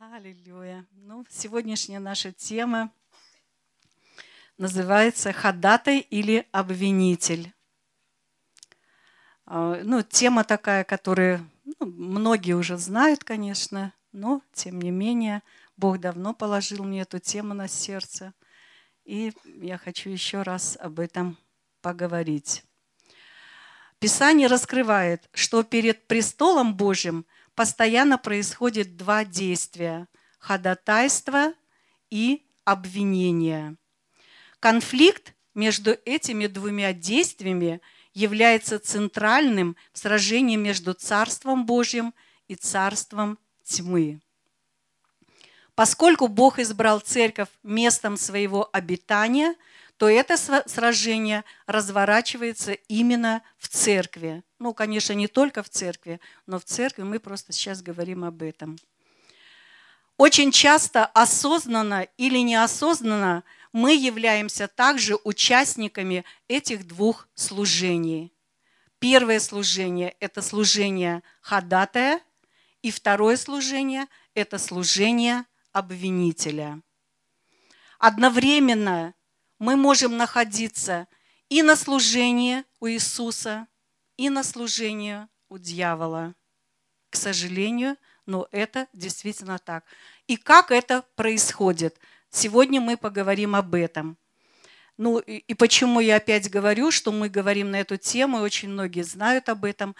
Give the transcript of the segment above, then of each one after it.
Аллилуйя. Ну, сегодняшняя наша тема называется «Ходатай или обвинитель». А, ну, тема такая, которую ну, многие уже знают, конечно, но, тем не менее, Бог давно положил мне эту тему на сердце, и я хочу еще раз об этом поговорить. Писание раскрывает, что перед престолом Божьим – постоянно происходит два действия – ходатайство и обвинение. Конфликт между этими двумя действиями является центральным в сражении между Царством Божьим и Царством тьмы. Поскольку Бог избрал церковь местом своего обитания – то это сражение разворачивается именно в церкви. Ну, конечно, не только в церкви, но в церкви мы просто сейчас говорим об этом. Очень часто осознанно или неосознанно мы являемся также участниками этих двух служений. Первое служение – это служение ходатая, и второе служение – это служение обвинителя. Одновременно мы можем находиться и на служении у Иисуса, и на служении у дьявола. К сожалению, но это действительно так. И как это происходит? Сегодня мы поговорим об этом. Ну и, и почему я опять говорю, что мы говорим на эту тему, и очень многие знают об этом,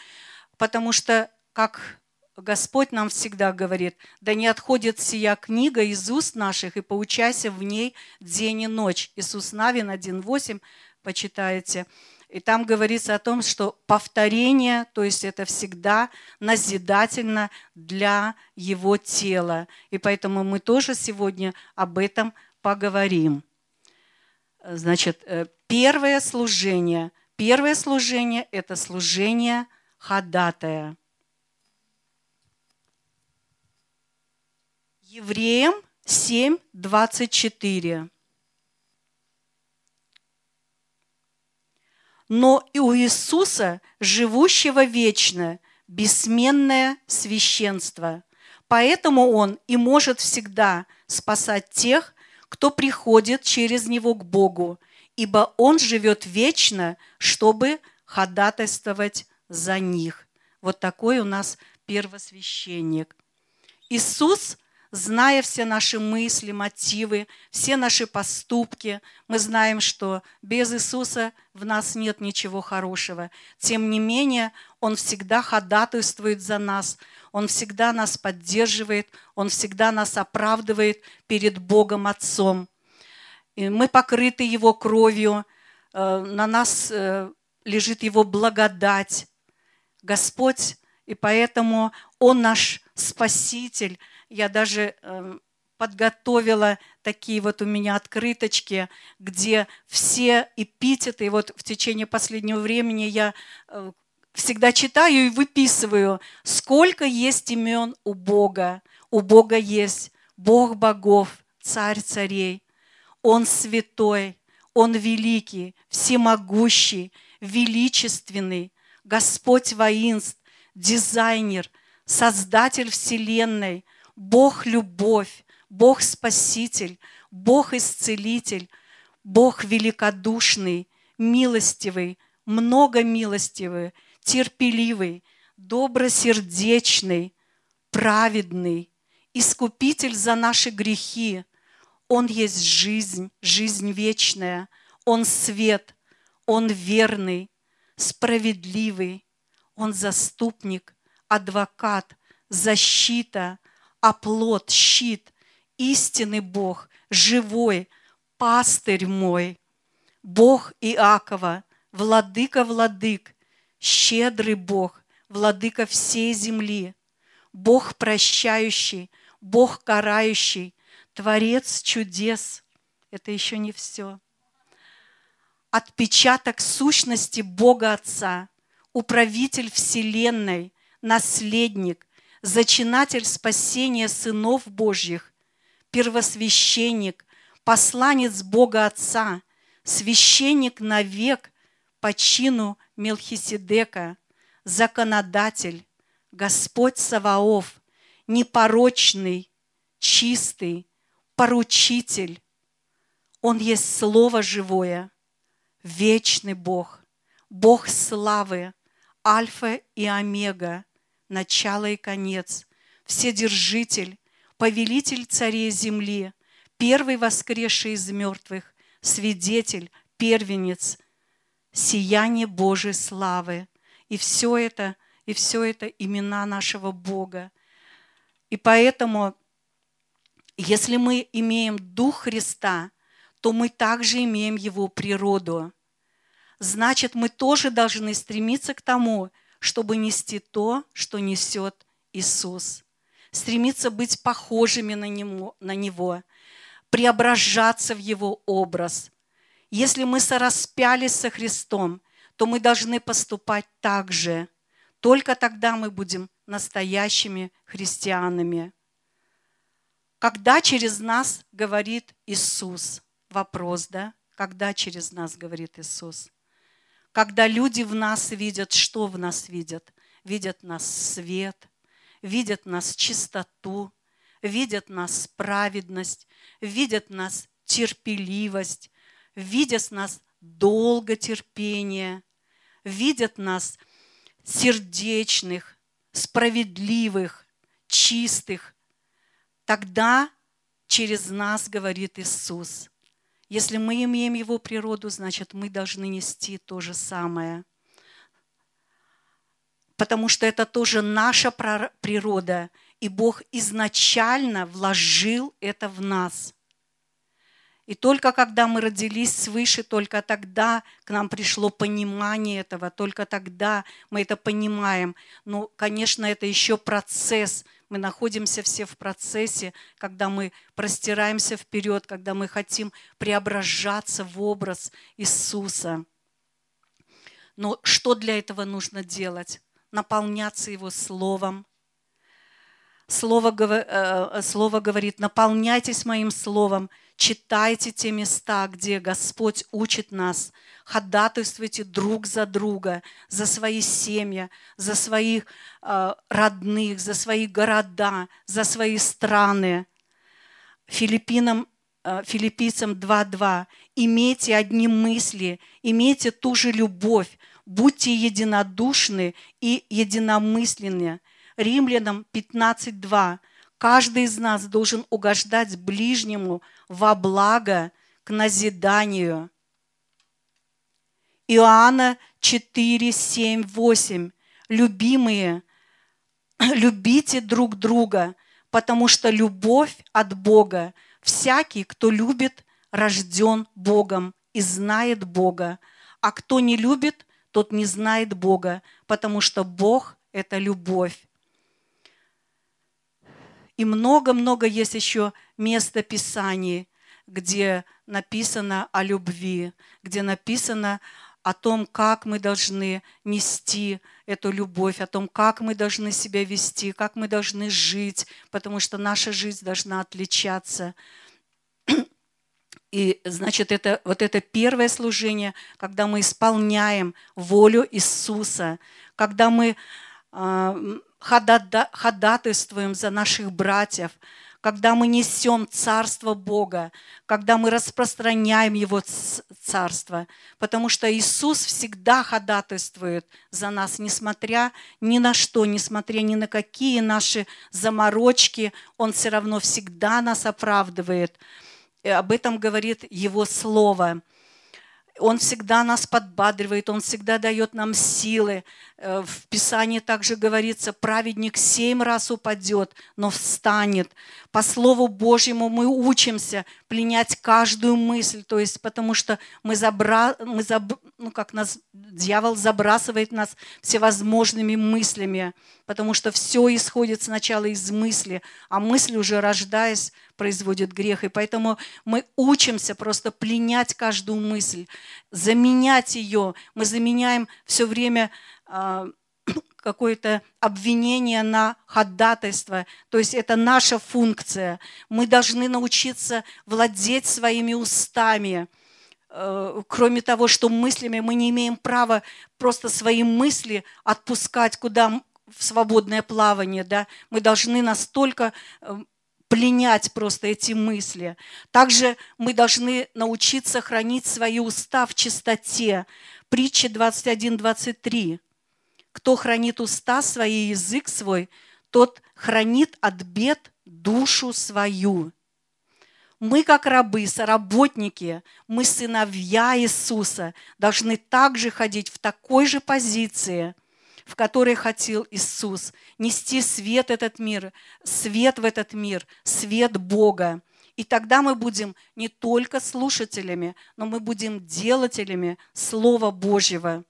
потому что, как Господь нам всегда говорит, да не отходит сия книга из уст наших, и поучайся в ней день и ночь. Иисус Навин 1.8, почитаете. И там говорится о том, что повторение, то есть это всегда назидательно для его тела. И поэтому мы тоже сегодня об этом поговорим. Значит, э, первое служение. Первое служение – это служение ходатая – Евреям 7, 24. Но и у Иисуса, живущего вечно, бессменное священство. Поэтому Он и может всегда спасать тех, кто приходит через Него к Богу, ибо Он живет вечно, чтобы ходатайствовать за них. Вот такой у нас первосвященник. Иисус – зная все наши мысли, мотивы, все наши поступки, мы знаем, что без Иисуса в нас нет ничего хорошего. Тем не менее, Он всегда ходатайствует за нас, Он всегда нас поддерживает, Он всегда нас оправдывает перед Богом Отцом. И мы покрыты Его кровью, э, на нас э, лежит Его благодать. Господь, и поэтому Он наш Спаситель – я даже эм, подготовила такие вот у меня открыточки, где все эпитеты, вот в течение последнего времени я э, всегда читаю и выписываю, сколько есть имен у Бога. У Бога есть Бог богов, Царь царей. Он святой, Он великий, всемогущий, величественный, Господь воинств, дизайнер, Создатель Вселенной – Бог – любовь, Бог – спаситель, Бог – исцелитель, Бог великодушный, милостивый, многомилостивый, терпеливый, добросердечный, праведный, искупитель за наши грехи. Он есть жизнь, жизнь вечная. Он свет, Он верный, справедливый. Он заступник, адвокат, защита, оплот, щит, истинный Бог, живой, пастырь мой, Бог Иакова, владыка владык, щедрый Бог, владыка всей земли, Бог прощающий, Бог карающий, Творец чудес. Это еще не все. Отпечаток сущности Бога Отца, управитель Вселенной, наследник, зачинатель спасения сынов Божьих, первосвященник, посланец Бога Отца, священник навек по чину Мелхиседека, законодатель, Господь Саваоф, непорочный, чистый, поручитель. Он есть Слово живое, вечный Бог, Бог славы, Альфа и Омега, начало и конец, Вседержитель, повелитель царей земли, первый воскресший из мертвых, свидетель, первенец, сияние Божьей славы. И все это, и все это имена нашего Бога. И поэтому, если мы имеем Дух Христа, то мы также имеем Его природу. Значит, мы тоже должны стремиться к тому, чтобы нести то, что несет Иисус. Стремиться быть похожими на Него, на него преображаться в Его образ. Если мы сораспялись со Христом, то мы должны поступать так же. Только тогда мы будем настоящими христианами. Когда через нас говорит Иисус? Вопрос, да? Когда через нас говорит Иисус? Когда люди в нас видят, что в нас видят? Видят нас свет, видят нас чистоту, видят нас праведность, видят нас терпеливость, видят нас долготерпение, видят нас сердечных, справедливых, чистых. Тогда через нас говорит Иисус. Если мы имеем Его природу, значит, мы должны нести то же самое. Потому что это тоже наша природа – и Бог изначально вложил это в нас. И только когда мы родились свыше, только тогда к нам пришло понимание этого, только тогда мы это понимаем. Но, конечно, это еще процесс. Мы находимся все в процессе, когда мы простираемся вперед, когда мы хотим преображаться в образ Иисуса. Но что для этого нужно делать? Наполняться Его Словом, Слово, э, Слово говорит, наполняйтесь моим Словом, читайте те места, где Господь учит нас, ходатайствуйте друг за друга, за свои семьи, за своих э, родных, за свои города, за свои страны. Филиппинам, э, филиппийцам 2.2. Имейте одни мысли, имейте ту же любовь, будьте единодушны и единомысленны – Римлянам 15.2. Каждый из нас должен угождать ближнему во благо к назиданию. Иоанна 4, 7, 8. Любимые, любите друг друга, потому что любовь от Бога. Всякий, кто любит, рожден Богом и знает Бога. А кто не любит, тот не знает Бога, потому что Бог – это любовь. И много-много есть еще места Писаний, где написано о любви, где написано о том, как мы должны нести эту любовь, о том, как мы должны себя вести, как мы должны жить, потому что наша жизнь должна отличаться. И, значит, это, вот это первое служение, когда мы исполняем волю Иисуса, когда мы а, ходатайствуем за наших братьев, когда мы несем Царство Бога, когда мы распространяем Его Царство. Потому что Иисус всегда ходатайствует за нас, несмотря ни на что, несмотря ни на какие наши заморочки, Он все равно всегда нас оправдывает. И об этом говорит Его Слово. Он всегда нас подбадривает, Он всегда дает нам силы. Э, в Писании также говорится, праведник семь раз упадет, но встанет. По Слову Божьему мы учимся пленять каждую мысль, то есть потому что мы, забра... мы заб... ну, как нас дьявол забрасывает нас всевозможными мыслями, потому что все исходит сначала из мысли, а мысль уже рождаясь производит грех. И поэтому мы учимся просто пленять каждую мысль, заменять ее. Мы заменяем все время какое-то обвинение на ходатайство. То есть это наша функция. Мы должны научиться владеть своими устами. Э, кроме того, что мыслями мы не имеем права просто свои мысли отпускать куда в свободное плавание. Да? Мы должны настолько э, пленять просто эти мысли. Также мы должны научиться хранить свои уста в чистоте. Притча 21-23. Кто хранит уста свои, язык свой, тот хранит от бед душу свою. Мы, как рабы, соработники, мы сыновья Иисуса, должны также ходить в такой же позиции, в которой хотел Иисус, нести свет этот мир, свет в этот мир, свет Бога. И тогда мы будем не только слушателями, но мы будем делателями Слова Божьего.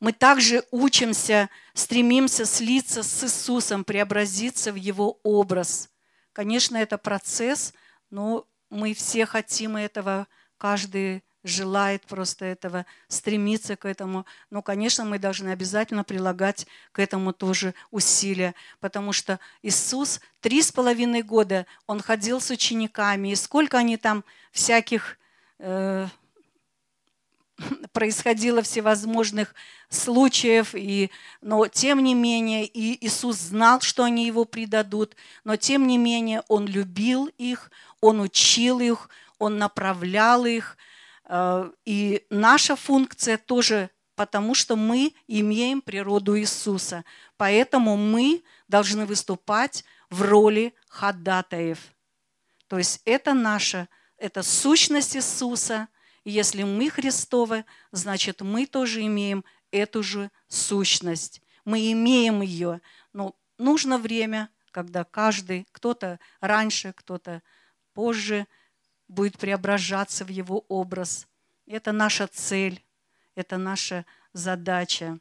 Мы также учимся, стремимся слиться с Иисусом, преобразиться в Его образ – Конечно, это процесс, но мы все хотим этого, каждый желает просто этого, стремиться к этому. Но, конечно, мы должны обязательно прилагать к этому тоже усилия, потому что Иисус три с половиной года, Он ходил с учениками, и сколько они там всяких э, происходило всевозможных случаев, и, но тем не менее и Иисус знал, что они его предадут, но тем не менее Он любил их, Он учил их, Он направлял их. Э, и наша функция тоже потому, что мы имеем природу Иисуса. Поэтому мы должны выступать в роли ходатаев. То есть это наша, это сущность Иисуса – если мы Христовы, значит, мы тоже имеем эту же сущность. Мы имеем ее, но нужно время, когда каждый, кто-то раньше, кто-то позже, будет преображаться в его образ. Это наша цель, это наша задача.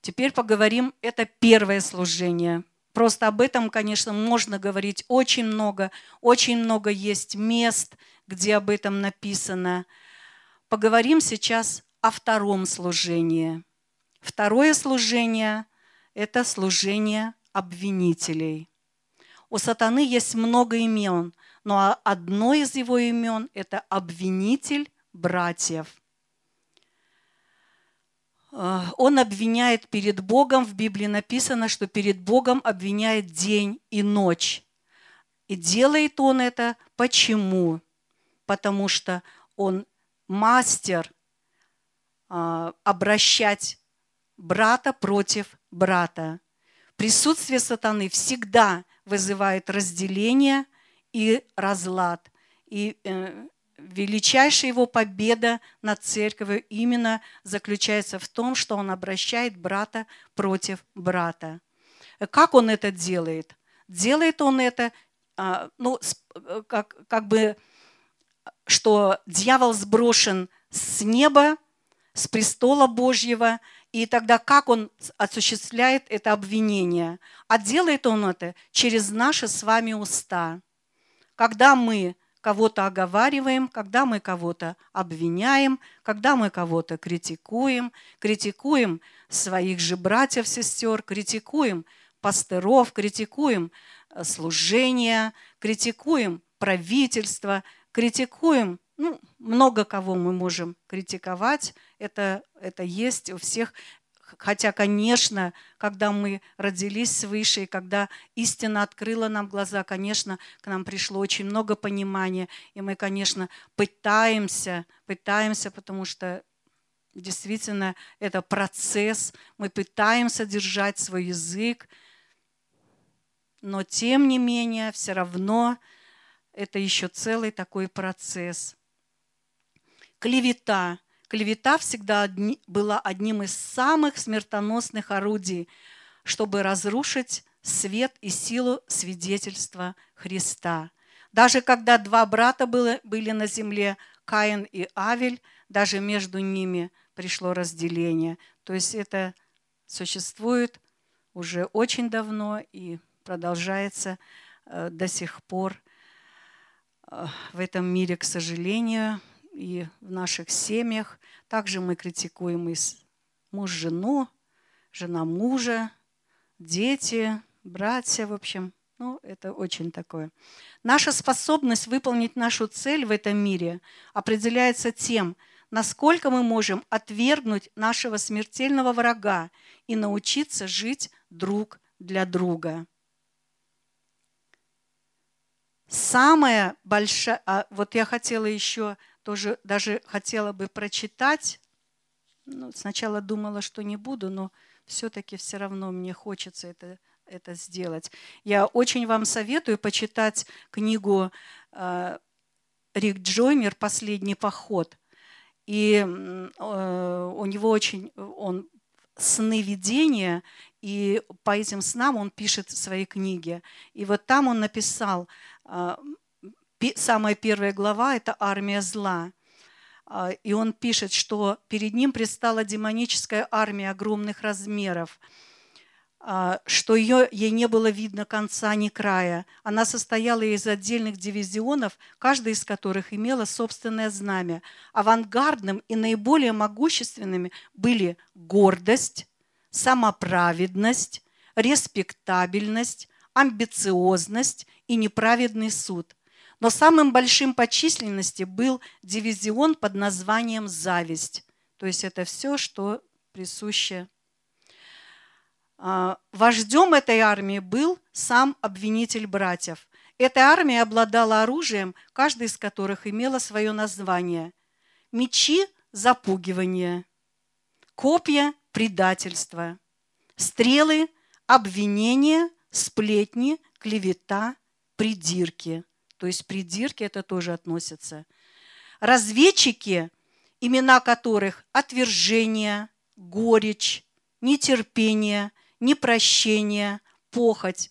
Теперь поговорим, это первое служение – Просто об этом, конечно, можно говорить очень много. Очень много есть мест, где об этом написано. Поговорим сейчас о втором служении. Второе служение – это служение обвинителей. У сатаны есть много имен, но одно из его имен – это обвинитель братьев – он обвиняет перед Богом, в Библии написано, что перед Богом обвиняет день и ночь. И делает он это почему? Потому что он мастер э, обращать брата против брата. Присутствие сатаны всегда вызывает разделение и разлад. И э, величайшая его победа над церковью именно заключается в том, что он обращает брата против брата. Как он это делает? Делает он это, а, ну, как, как бы, что дьявол сброшен с неба, с престола Божьего, и тогда как он осуществляет это обвинение? А делает он это через наши с вами уста. Когда мы кого-то оговариваем, когда мы кого-то обвиняем, когда мы кого-то критикуем, критикуем своих же братьев, сестер, критикуем пастыров, критикуем э, служение, критикуем правительство, критикуем, ну, много кого мы можем критиковать, это, это есть у всех Хотя, конечно, когда мы родились свыше, и когда истина открыла нам глаза, конечно, к нам пришло очень много понимания, и мы, конечно, пытаемся, пытаемся, потому что действительно это процесс, мы пытаемся держать свой язык, но тем не менее, все равно это еще целый такой процесс. Клевета – Клевета всегда одни, была одним из самых смертоносных орудий, чтобы разрушить свет и силу свидетельства Христа. Даже когда два брата было, были на земле, Каин и Авель, даже между ними пришло разделение. То есть это существует уже очень давно и продолжается э, до сих пор э, в этом мире, к сожалению и в наших семьях. Также мы критикуем и муж жену, жена мужа, дети, братья, в общем. Ну, это очень такое. Наша способность выполнить нашу цель в этом мире определяется тем, насколько мы можем отвергнуть нашего смертельного врага и научиться жить друг для друга. Самая большая, а вот я хотела еще тоже, даже хотела бы прочитать, ну, сначала думала, что не буду, но все-таки все равно мне хочется это, это сделать. Я очень вам советую почитать книгу э, Рик Джоймер «Последний поход». И э, у него очень, он сны видения, и по этим снам он пишет свои книги. И вот там он написал, э, самая первая глава – это «Армия зла». А, и он пишет, что перед ним предстала демоническая армия огромных размеров, а, что ее, ей не было видно конца ни края. Она состояла из отдельных дивизионов, каждый из которых имела собственное знамя. Авангардным и наиболее могущественными были гордость, самоправедность, респектабельность, амбициозность и неправедный суд – но самым большим по численности был дивизион под названием «Зависть». То есть это все, что присуще. А, вождем этой армии был сам обвинитель братьев. Эта армия обладала оружием, каждый из которых имела свое название. Мечи – запугивание, копья – предательство, стрелы – обвинение, сплетни, клевета, придирки – то есть придирки это тоже относятся. Разведчики, имена которых отвержение, горечь, нетерпение, непрощение, похоть.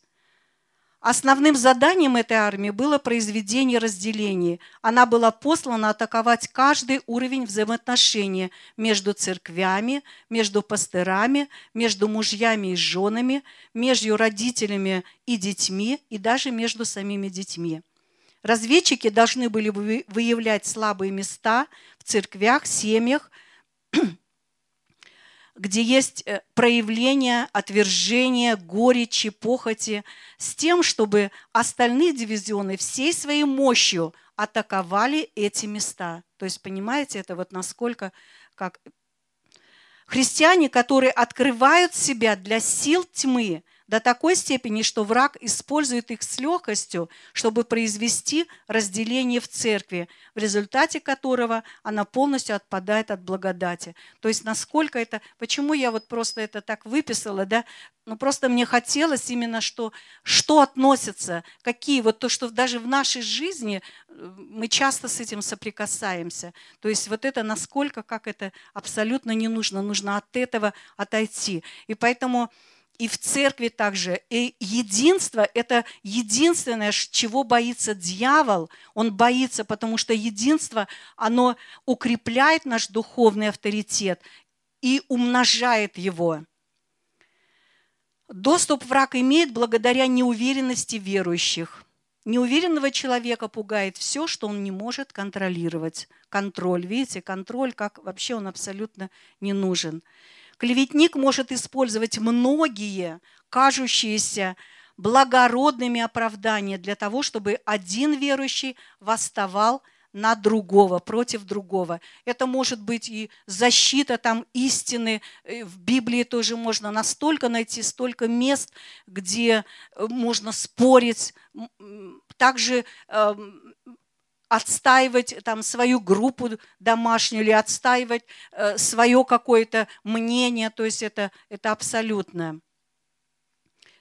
Основным заданием этой армии было произведение разделений. Она была послана атаковать каждый уровень взаимоотношений между церквями, между пастырами, между мужьями и женами, между родителями и детьми и даже между самими детьми. Разведчики должны были выявлять слабые места в церквях, семьях, где есть э, проявление отвержения, горечи, похоти, с тем, чтобы остальные дивизионы всей своей мощью атаковали эти места. То есть, понимаете, это вот насколько как христиане, которые открывают себя для сил тьмы, до такой степени, что враг использует их с легкостью, чтобы произвести разделение в церкви, в результате которого она полностью отпадает от благодати. То есть насколько это, почему я вот просто это так выписала, да, ну просто мне хотелось именно, что, что относится, какие, вот то, что даже в нашей жизни э, мы часто с этим соприкасаемся. То есть вот это насколько, как это абсолютно не нужно, нужно от этого отойти. И поэтому и в церкви также. И единство – это единственное, чего боится дьявол. Он боится, потому что единство, оно укрепляет наш духовный авторитет и умножает его. Доступ враг имеет благодаря неуверенности верующих. Неуверенного человека пугает все, что он не может контролировать. Контроль, видите, контроль, как вообще он абсолютно не нужен. Клеветник может использовать многие кажущиеся благородными оправдания для того, чтобы один верующий восставал на другого, против другого. Это может быть и защита там истины. Э, в Библии тоже можно настолько найти, столько мест, где э, можно спорить. Также эм, отстаивать там свою группу домашнюю или отстаивать э, свое какое-то мнение, то есть это, это абсолютно.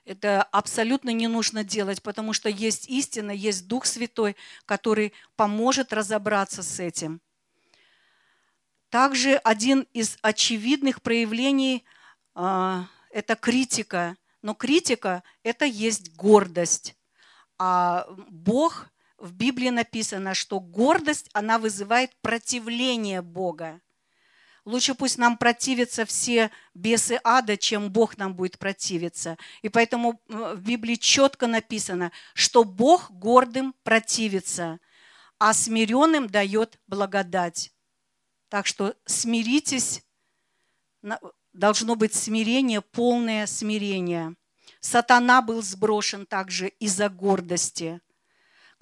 Это абсолютно не нужно делать, потому что есть истина, есть Дух Святой, который поможет разобраться с этим. Также один из очевидных проявлений э, – это критика. Но критика – это есть гордость. А Бог в Библии написано, что гордость, она вызывает противление Бога. Лучше пусть нам противятся все бесы ада, чем Бог нам будет противиться. И поэтому в Библии четко написано, что Бог гордым противится, а смиренным дает благодать. Так что смиритесь, должно быть смирение, полное смирение. Сатана был сброшен также из-за гордости –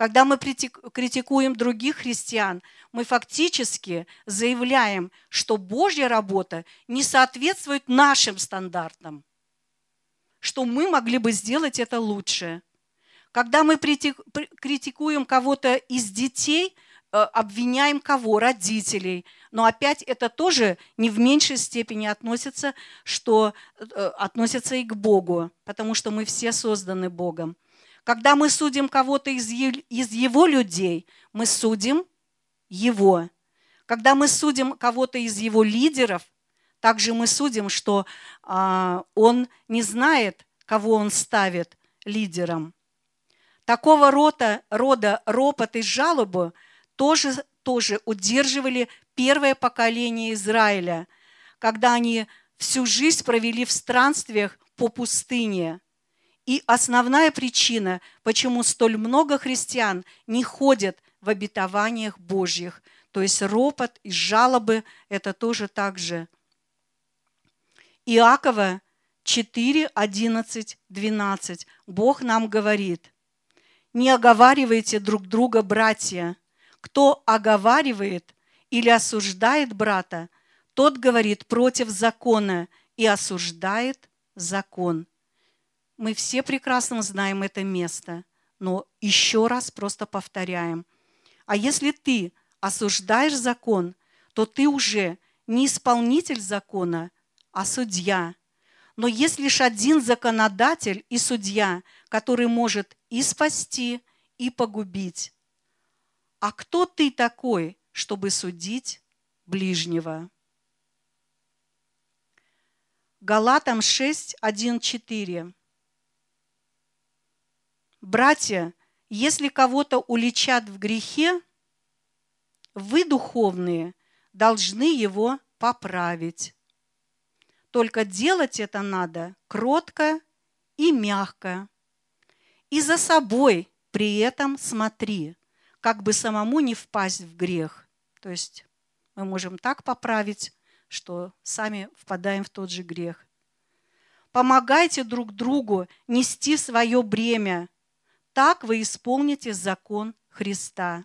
когда мы критикуем других христиан, мы фактически заявляем, что Божья работа не соответствует нашим стандартам. что мы могли бы сделать это лучше. Когда мы критикуем кого-то из детей, э, обвиняем кого? Родителей. Но опять это тоже не в меньшей степени относится, что э, относится и к Богу, потому что мы все созданы Богом. Когда мы судим кого-то из, из Его людей, мы судим Его. Когда мы судим кого-то из Его лидеров, также мы судим, что а, Он не знает, кого Он ставит лидером. Такого рода, рода ропот и жалобы тоже, тоже удерживали первое поколение Израиля, когда они всю жизнь провели в странствиях по пустыне. И основная причина, почему столь много христиан не ходят в обетованиях Божьих, то есть ропот и жалобы – это тоже так же. Иакова 4, 11, 12. Бог нам говорит, «Не оговаривайте друг друга, братья. Кто оговаривает или осуждает брата, тот говорит против закона и осуждает закон». Мы все прекрасно знаем это место, но еще раз просто повторяем. А если ты осуждаешь закон, то ты уже не исполнитель закона, а судья. Но есть лишь один законодатель и судья, который может и спасти, и погубить. А кто ты такой, чтобы судить ближнего? Галатам 6, 1, 4. Братья, если кого-то уличат в грехе, вы, духовные, должны его поправить. Только делать это надо кротко и мягко. И за собой при этом смотри, как бы самому не впасть в грех. То есть мы можем так поправить, что сами впадаем в тот же грех. Помогайте друг другу нести свое бремя, так вы исполните закон Христа.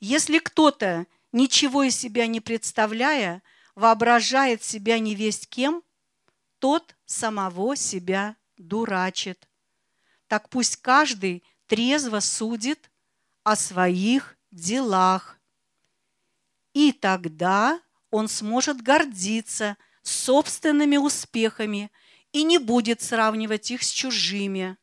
Если кто-то, ничего из себя не представляя, воображает себя невесть кем, тот самого себя дурачит. Так пусть каждый трезво судит о своих делах. И тогда он сможет гордиться собственными успехами – и не будет сравнивать их с чужими,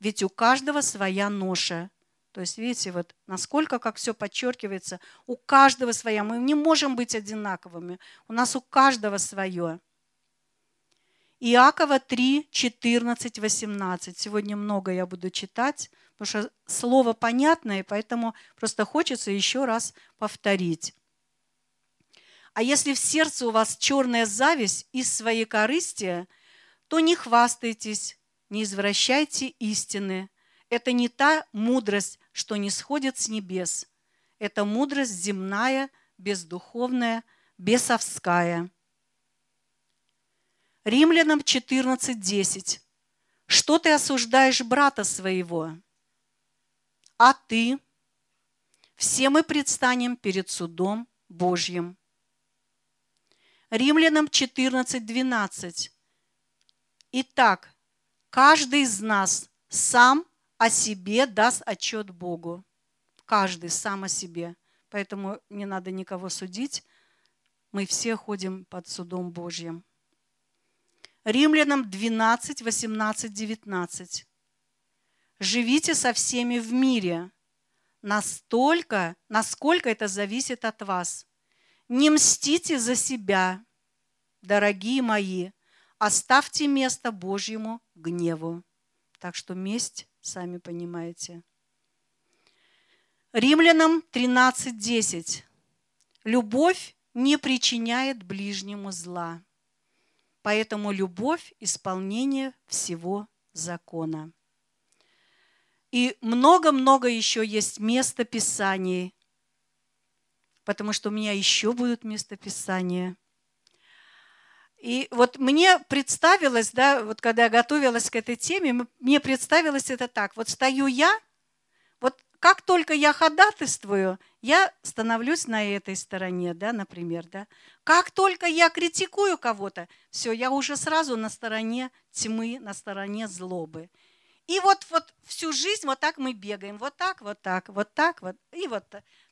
ведь у каждого своя ноша. То есть, видите, вот насколько как все подчеркивается, у каждого своя. Мы не можем быть одинаковыми. У нас у каждого свое. Иакова 3, 14, 18. Сегодня много я буду читать, потому что слово понятное, поэтому просто хочется еще раз повторить. А если в сердце у вас черная зависть из своей корысти – то не хвастайтесь, не извращайте истины. Это не та мудрость, что не сходит с небес. Это мудрость земная, бездуховная, бесовская. Римлянам 14.10. Что ты осуждаешь брата своего? А ты? Все мы предстанем перед судом Божьим. Римлянам 14.12. Итак, каждый из нас сам о себе даст отчет Богу. Каждый сам о себе. Поэтому не надо никого судить. Мы все ходим под судом Божьим. Римлянам 12, 18, 19. Живите со всеми в мире, настолько, насколько это зависит от вас. Не мстите за себя, дорогие мои, оставьте место Божьему гневу. Так что месть, сами понимаете. Римлянам 13.10. Любовь не причиняет ближнему зла. Поэтому любовь – исполнение всего закона. И много-много еще есть местописаний, потому что у меня еще будут местописания – и вот мне представилось, да, вот когда я готовилась к этой теме, мне представилось это так. Вот стою я, вот как только я ходатайствую, я становлюсь на этой стороне, да, например, да. Как только я критикую кого-то, все, я уже сразу на стороне тьмы, на стороне злобы. И вот, вот всю жизнь вот так мы бегаем, вот так, вот так, вот так, вот, и вот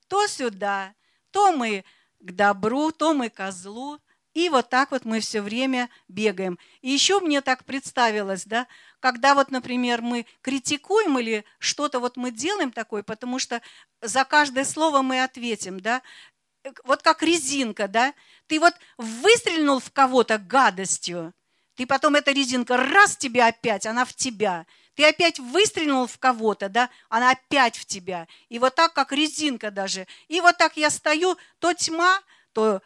то сюда, то мы к добру, то мы к злу, и вот так вот мы все время бегаем. И еще мне так представилось, да, когда вот, например, мы критикуем или что-то вот мы делаем такое, потому что за каждое слово мы ответим, да, вот как резинка, да, ты вот выстрелил в кого-то гадостью, ты потом эта резинка раз тебя опять, она в тебя. Ты опять выстрелил в кого-то, да, она опять в тебя. И вот так, как резинка даже. И вот так я стою, то тьма, то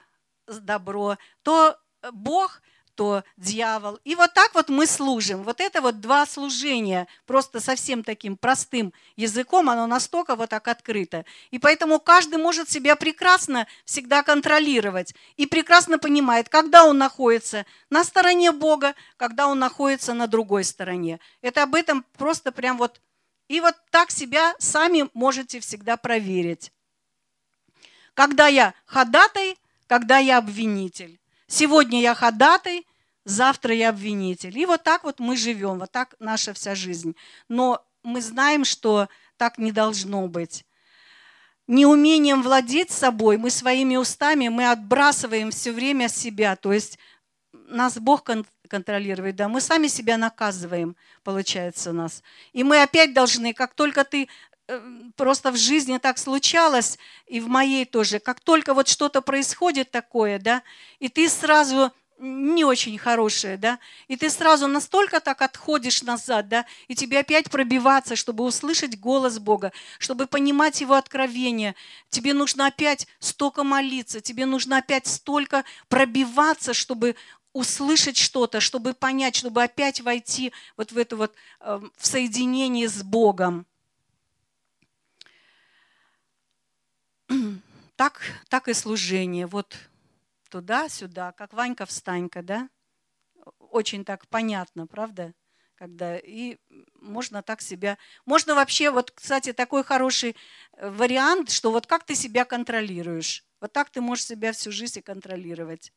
добро, то Бог, то дьявол. И вот так вот мы служим. Вот это вот два служения, просто совсем таким простым языком, оно настолько вот так открыто. И поэтому каждый может себя прекрасно всегда контролировать и прекрасно понимает, когда он находится на стороне Бога, когда он находится на другой стороне. Это об этом просто прям вот... И вот так себя сами можете всегда проверить. Когда я ходатай, когда я обвинитель. Сегодня я ходатай, завтра я обвинитель. И вот так вот мы живем, вот так наша вся жизнь. Но мы знаем, что так не должно быть. Неумением владеть собой, мы своими устами, мы отбрасываем все время себя. То есть нас Бог контролирует, да, мы сами себя наказываем, получается у нас. И мы опять должны, как только ты просто в жизни так случалось, и в моей тоже, как только вот что-то происходит такое, да, и ты сразу не очень хорошее, да, и ты сразу настолько так отходишь назад, да, и тебе опять пробиваться, чтобы услышать голос Бога, чтобы понимать Его откровение. Тебе нужно опять столько молиться, тебе нужно опять столько пробиваться, чтобы услышать что-то, чтобы понять, чтобы опять войти вот в это вот э, в соединение с Богом. Так, так и служение. Вот туда-сюда, как Ванька-встанька, да? Очень так понятно, правда? Когда и можно так себя... Можно вообще, вот, кстати, такой хороший э, вариант, что вот как ты себя контролируешь. Вот так ты можешь себя всю жизнь и контролировать.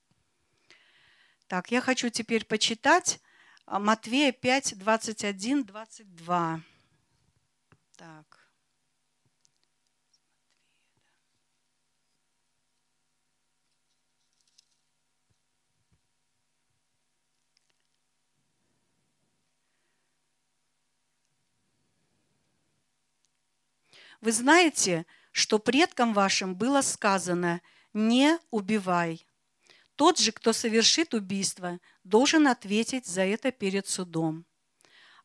Так, я хочу теперь почитать Матвея 5, 21, 22. Так. Вы знаете, что предкам вашим было сказано «не убивай». Тот же, кто совершит убийство, должен ответить за это перед судом.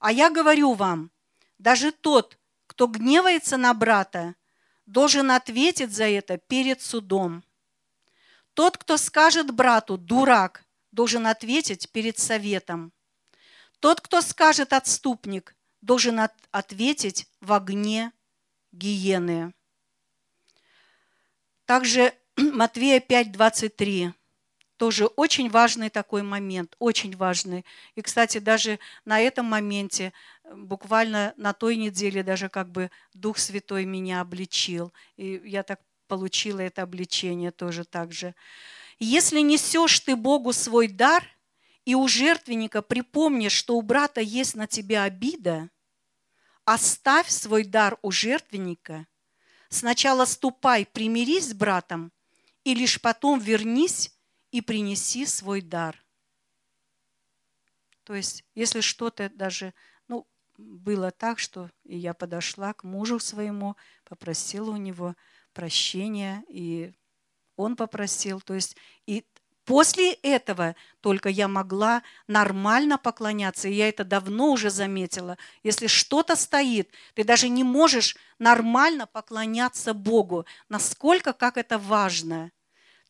А я говорю вам, даже тот, кто гневается на брата, должен ответить за это перед судом. Тот, кто скажет брату «дурак», должен ответить перед советом. Тот, кто скажет «отступник», должен от ответить в огне гиены. Также Матвея 5:23 тоже очень важный такой момент, очень важный. И, кстати, даже на этом моменте, буквально на той неделе даже как бы Дух Святой меня обличил. И я так получила это обличение тоже так же. Если несешь ты Богу свой дар, и у жертвенника припомнишь, что у брата есть на тебя обида, Оставь свой дар у жертвенника. Сначала ступай, примирись с братом, и лишь потом вернись и принеси свой дар. То есть, если что-то даже, ну, было так, что я подошла к мужу своему, попросила у него прощения, и он попросил. То есть, и После этого только я могла нормально поклоняться. И я это давно уже заметила. Если что-то стоит, ты даже не можешь нормально поклоняться Богу. Насколько, как это важно.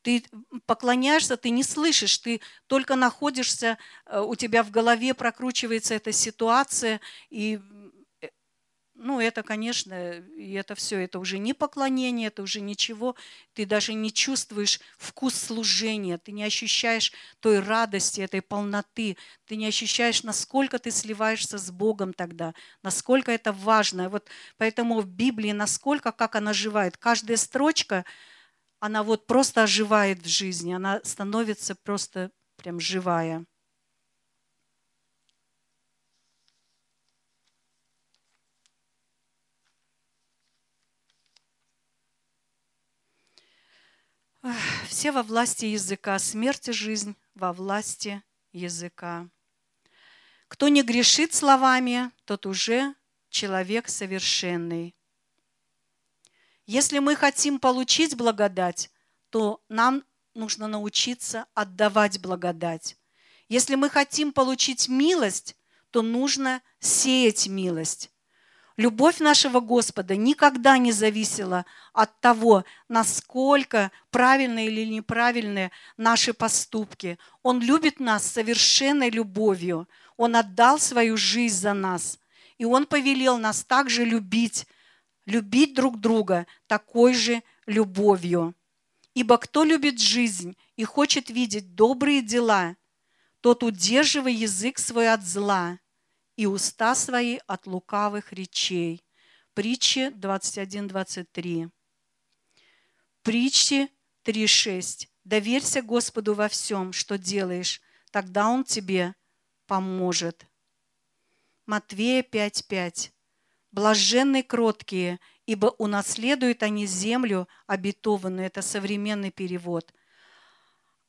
Ты поклоняешься, ты не слышишь, ты только находишься, э, у тебя в голове прокручивается эта ситуация, и ну, это, конечно, и это все, это уже не поклонение, это уже ничего. Ты даже не чувствуешь вкус служения, ты не ощущаешь той радости, этой полноты, ты не ощущаешь, насколько ты сливаешься с Богом тогда, насколько это важно. Вот поэтому в Библии, насколько, как она оживает. Каждая строчка, она вот просто оживает в жизни, она становится просто прям живая. Все во власти языка, смерть и жизнь во власти языка. Кто не грешит словами, тот уже человек совершенный. Если мы хотим получить благодать, то нам нужно научиться отдавать благодать. Если мы хотим получить милость, то нужно сеять милость. Любовь нашего Господа никогда не зависела от того, насколько правильные или неправильные наши поступки. Он любит нас совершенной любовью. Он отдал свою жизнь за нас. И Он повелел нас также любить, любить друг друга такой же любовью. Ибо кто любит жизнь и хочет видеть добрые дела, тот удерживай язык свой от зла – и уста свои от лукавых речей. Притчи 21-23. Притчи 3.6. Доверься Господу во всем, что делаешь, тогда Он тебе поможет. Матвея 5.5. Блаженны кроткие, ибо унаследуют они землю обетованную. Это современный перевод.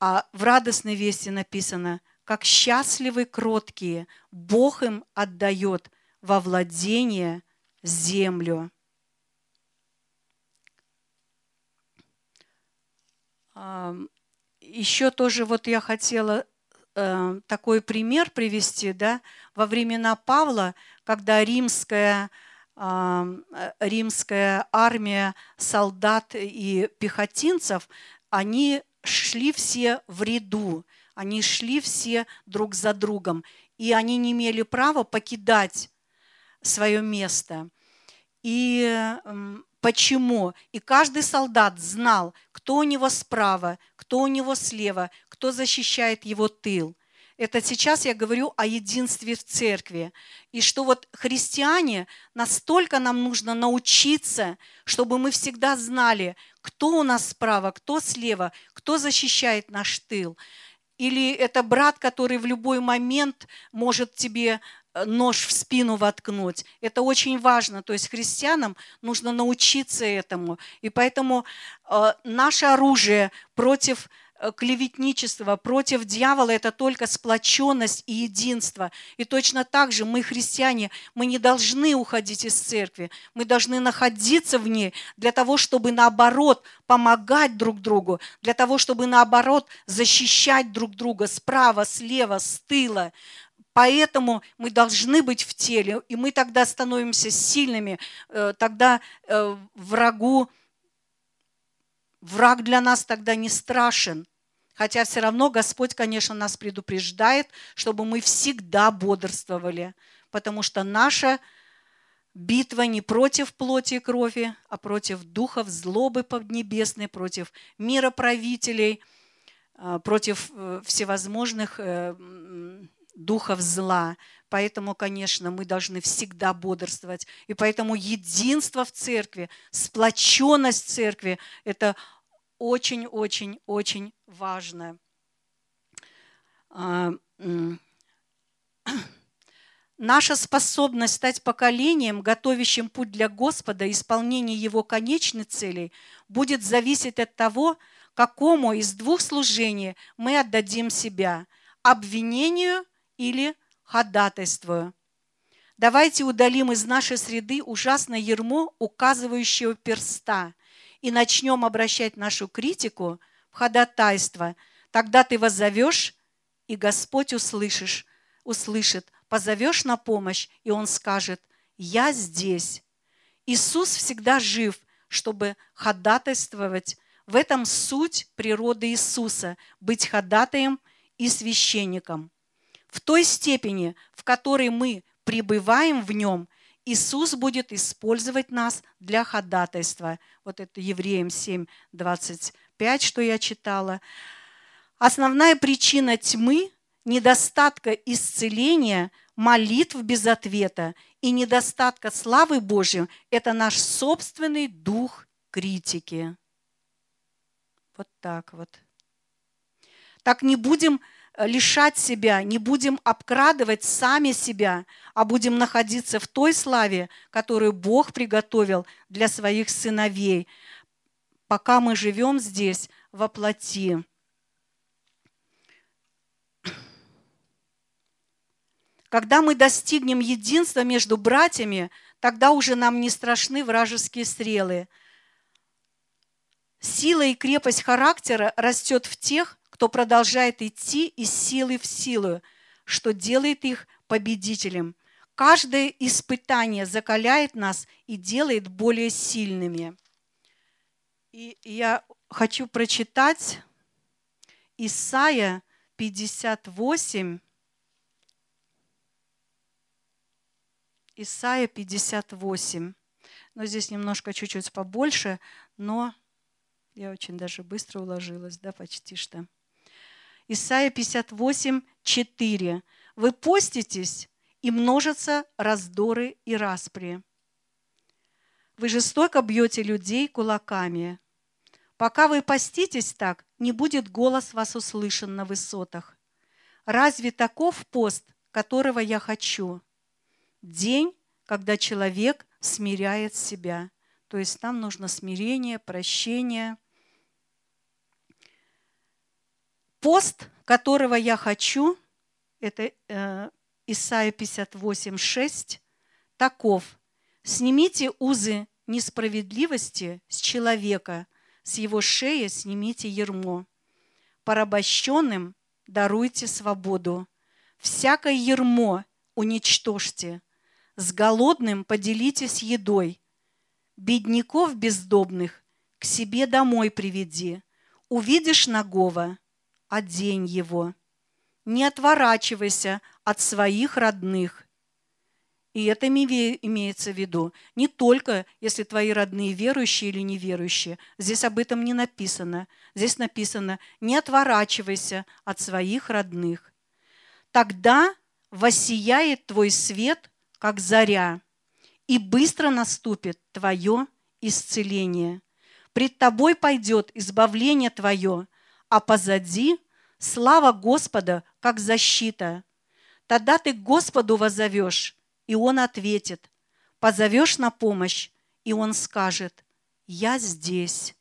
А в радостной вести написано – как счастливы кроткие, Бог им отдает во владение землю. Еще тоже вот я хотела э, такой пример привести, да, во времена Павла, когда римская, римская армия солдат и пехотинцев, они шли все в ряду, они шли все друг за другом, и они не имели права покидать свое место. И почему? И каждый солдат знал, кто у него справа, кто у него слева, кто защищает его тыл. Это сейчас я говорю о единстве в церкви. И что вот христиане, настолько нам нужно научиться, чтобы мы всегда знали, кто у нас справа, кто слева, кто защищает наш тыл. Или это брат, который в любой момент может тебе э, нож в спину воткнуть. Это очень важно. То есть христианам нужно научиться этому. И поэтому э, наше оружие против клеветничество, против дьявола – это только сплоченность и единство. И точно так же мы, христиане, мы не должны уходить из церкви. Мы должны находиться в ней для того, чтобы наоборот помогать друг другу, для того, чтобы наоборот защищать друг друга справа, слева, с тыла. Поэтому мы должны быть в теле, и мы тогда становимся сильными, э, тогда э, врагу Враг для нас тогда не страшен. Хотя все равно Господь, конечно, нас предупреждает, чтобы мы всегда бодрствовали, потому что наша битва не против плоти и крови, а против духов злобы поднебесной, против мироправителей, а, против э, всевозможных э, духов зла. Поэтому, конечно, мы должны всегда бодрствовать. И поэтому единство в церкви, сплоченность церкви – это очень-очень-очень важно. А, наша способность стать поколением, готовящим путь для Господа, исполнение Его конечной цели, будет зависеть от того, какому из двух служений мы отдадим себя – обвинению или ходатайству. Давайте удалим из нашей среды ужасное ермо, указывающее перста – и начнем обращать нашу критику в ходатайство, тогда ты воззовешь, и Господь услышишь, услышит, позовешь на помощь, и Он скажет, я здесь. Иисус всегда жив, чтобы ходатайствовать. В этом суть природы Иисуса – быть ходатаем и священником. В той степени, в которой мы пребываем в Нем Иисус будет использовать нас для ходатайства. Вот это Евреям 7, 25, что я читала. Основная причина тьмы, недостатка исцеления, молитв без ответа и недостатка славы Божьей – это наш собственный дух критики. Вот так вот. Так не будем лишать себя, не будем обкрадывать сами себя, а будем находиться в той славе, которую Бог приготовил для своих сыновей, пока мы живем здесь во плоти. Когда мы достигнем единства между братьями, тогда уже нам не страшны вражеские стрелы. Сила и крепость характера растет в тех, кто продолжает идти из силы в силу, что делает их победителем. Каждое испытание закаляет нас и делает более сильными. И я хочу прочитать Исайя 58, Исайя 58. Но здесь немножко чуть-чуть побольше, но я очень даже быстро уложилась, да, почти что. Исайя 58, 4. «Вы поститесь, и множатся раздоры и распри. Вы жестоко бьете людей кулаками. Пока вы поститесь так, не будет голос вас услышан на высотах. Разве таков пост, которого я хочу? День, когда человек смиряет себя. То есть нам нужно смирение, прощение – Пост, которого я хочу, это э, Исайя 58, 6, таков. Снимите узы несправедливости с человека, с его шеи снимите ермо. Порабощенным даруйте свободу. Всякое ермо уничтожьте. С голодным поделитесь едой. Бедняков бездобных к себе домой приведи. Увидишь нагого, одень его. Не отворачивайся от своих родных. И это имеется в виду не только, если твои родные верующие или неверующие. Здесь об этом не написано. Здесь написано, не отворачивайся от своих родных. Тогда воссияет твой свет, как заря, и быстро наступит твое исцеление. Пред тобой пойдет избавление твое, а позади слава Господа как защита. Тогда ты Господу возовешь, и Он ответит. Позовешь на помощь, и Он скажет, я здесь.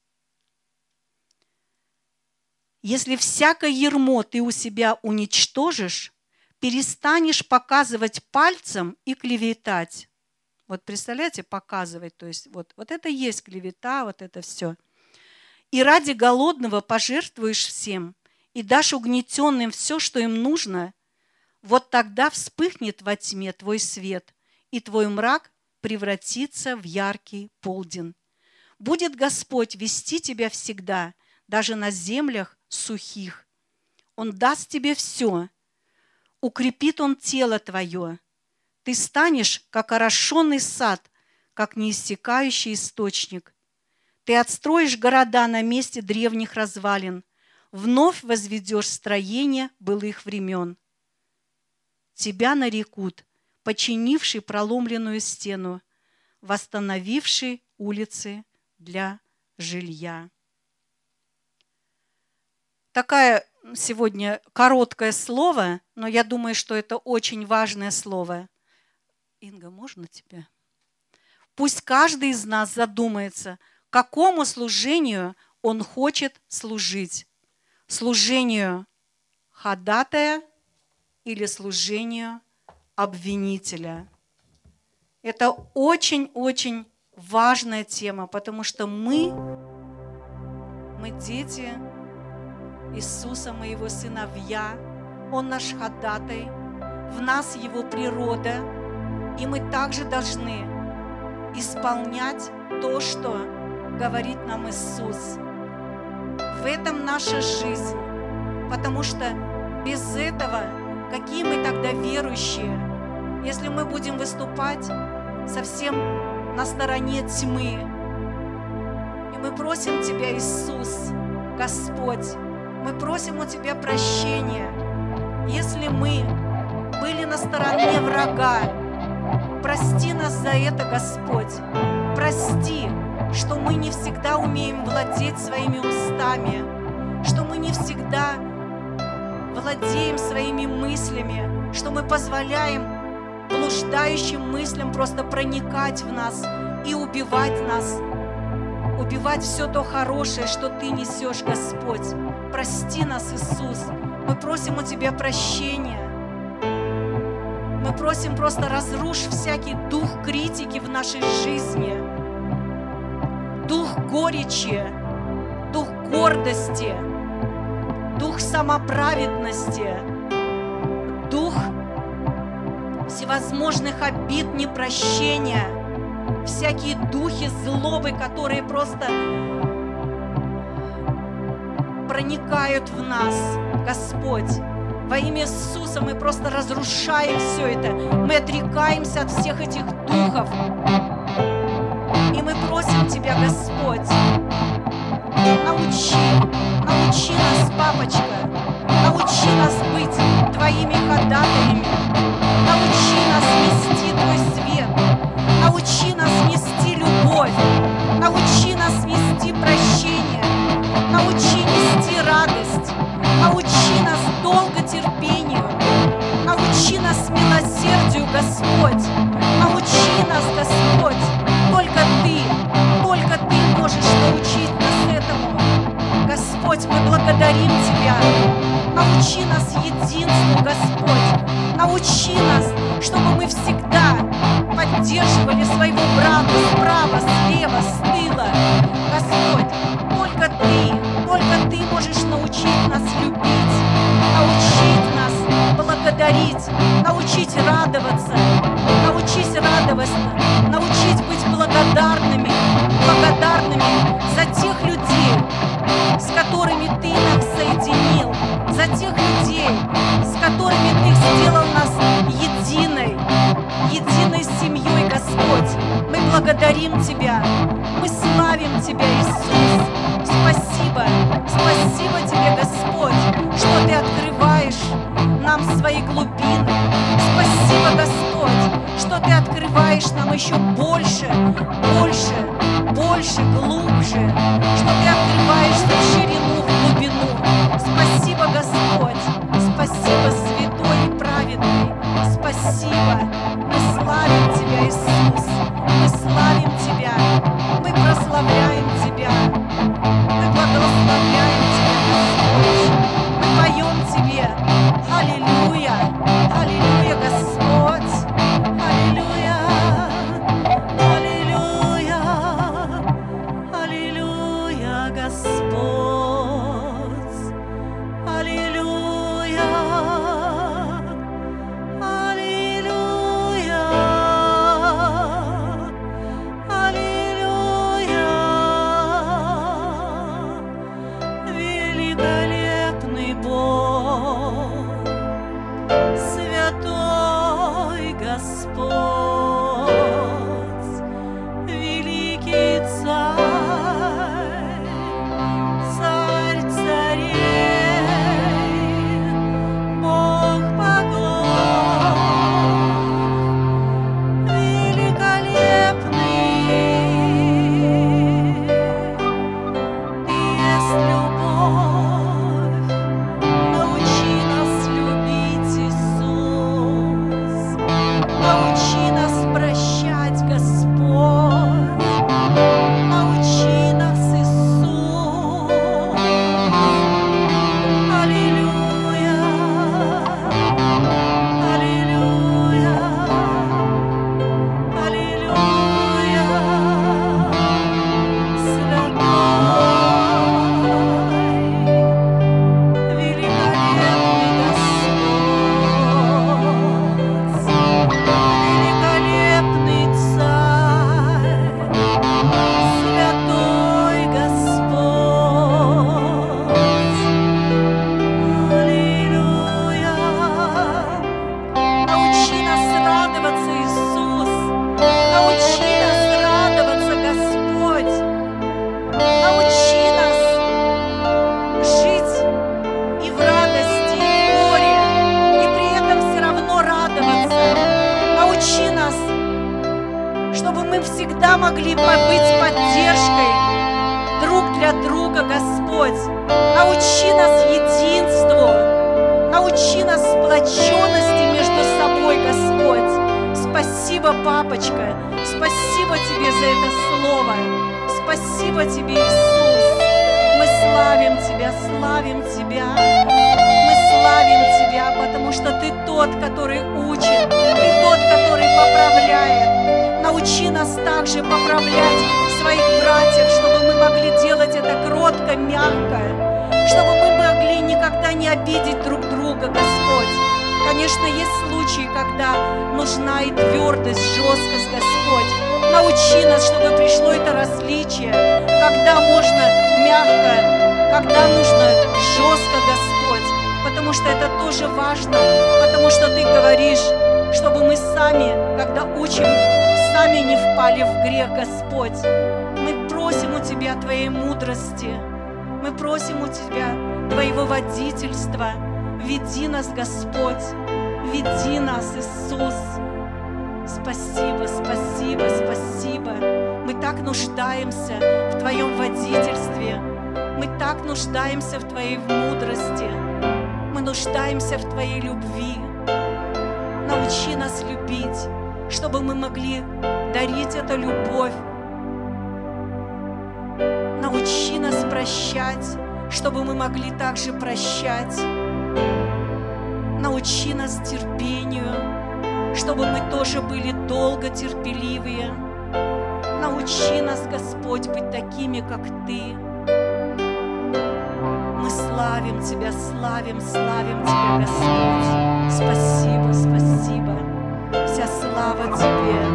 Если всякое ермо ты у себя уничтожишь, перестанешь показывать пальцем и клеветать. Вот представляете, показывать, то есть вот, вот это есть клевета, вот это все. И ради голодного пожертвуешь всем, и дашь угнетенным все, что им нужно, вот тогда вспыхнет во тьме твой свет, и твой мрак превратится в яркий полдень. Будет Господь вести тебя всегда, даже на землях сухих. Он даст тебе все, укрепит Он тело твое. Ты станешь, как орошенный сад, как неиссякающий источник. Ты отстроишь города на месте древних развалин, вновь возведешь строение былых времен. Тебя нарекут, починивший проломленную стену, восстановивший улицы для жилья. Такая сегодня короткое слово, но я думаю, что это очень важное слово. Инга, можно тебя? Пусть каждый из нас задумается – какому служению он хочет служить. Служению ходатая или служению обвинителя. Это очень-очень важная тема, потому что мы, мы дети Иисуса, мы Его сыновья, Он наш ходатай, в нас Его природа, и мы также должны исполнять то, что говорит нам Иисус. В этом наша жизнь, потому что без этого, какие мы тогда верующие, если мы будем выступать совсем на стороне тьмы. И мы просим Тебя, Иисус, Господь, мы просим у Тебя прощения, если мы были на стороне врага. Прости нас за это, Господь. Прости, что мы не всегда умеем владеть своими устами, что мы не всегда владеем своими мыслями, что мы позволяем блуждающим мыслям просто проникать в нас и убивать нас, убивать все то хорошее, что Ты несешь, Господь. Прости нас, Иисус. Мы просим у Тебя прощения. Мы просим просто разрушь всякий дух критики в нашей жизни, дух горечи, дух гордости, дух самоправедности, дух всевозможных обид, непрощения, всякие духи злобы, которые просто проникают в нас, Господь. Во имя Иисуса мы просто разрушаем все это. Мы отрекаемся от всех этих духов. И мы Тебя, Господь, научи, научи нас, папочка, научи нас быть Твоими ходатаями, научи нас нести Твой свет, научи нас нести любовь, научи нас нести прощение, научи нести радость, научи нас долго терпению, научи нас милосердию, Господь, научи нас, Господь, научить нас этому. Господь, мы благодарим Тебя. Научи нас единству, Господь. Научи нас, чтобы мы всегда поддерживали своего брата справа, слева, с тыла. Господь, 不 всегда могли побыть поддержкой друг для друга, Господь. Научи нас единству, научи нас сплоченности между собой, Господь. Спасибо, папочка, спасибо тебе за это слово. Спасибо тебе, Иисус. Мы славим Тебя, славим Тебя. Мы славим Тебя, потому что Ты тот, который учит, Ты тот, который поправляет. Научи нас также поправлять своих братьев, чтобы мы могли делать это кротко, мягко, чтобы мы могли никогда не обидеть друг друга, Господь. Конечно, есть случаи, когда нужна и твердость, жесткость, Господь. Научи нас, чтобы пришло это различие, когда можно мягко, когда нужно жестко, Господь, потому что это тоже важно, потому что Ты говоришь, чтобы мы сами, когда учим, сами не впали в грех, Господь. Мы просим у Тебя Твоей мудрости, мы просим у Тебя Твоего водительства. Веди нас, Господь, веди нас, Иисус. Спасибо, спасибо, спасибо. Мы так нуждаемся в Твоем водительстве. Мы так нуждаемся в Твоей мудрости. Мы нуждаемся в Твоей любви. Научи нас любить, чтобы мы могли дарить эту любовь. Научи нас прощать, чтобы мы могли также прощать. Научи нас терпению, чтобы мы тоже были долго терпеливые. Научи нас, Господь, быть такими, как Ты. Мы славим Тебя, славим, славим Тебя, Господь. Спасибо, спасибо. Вся слава Тебе,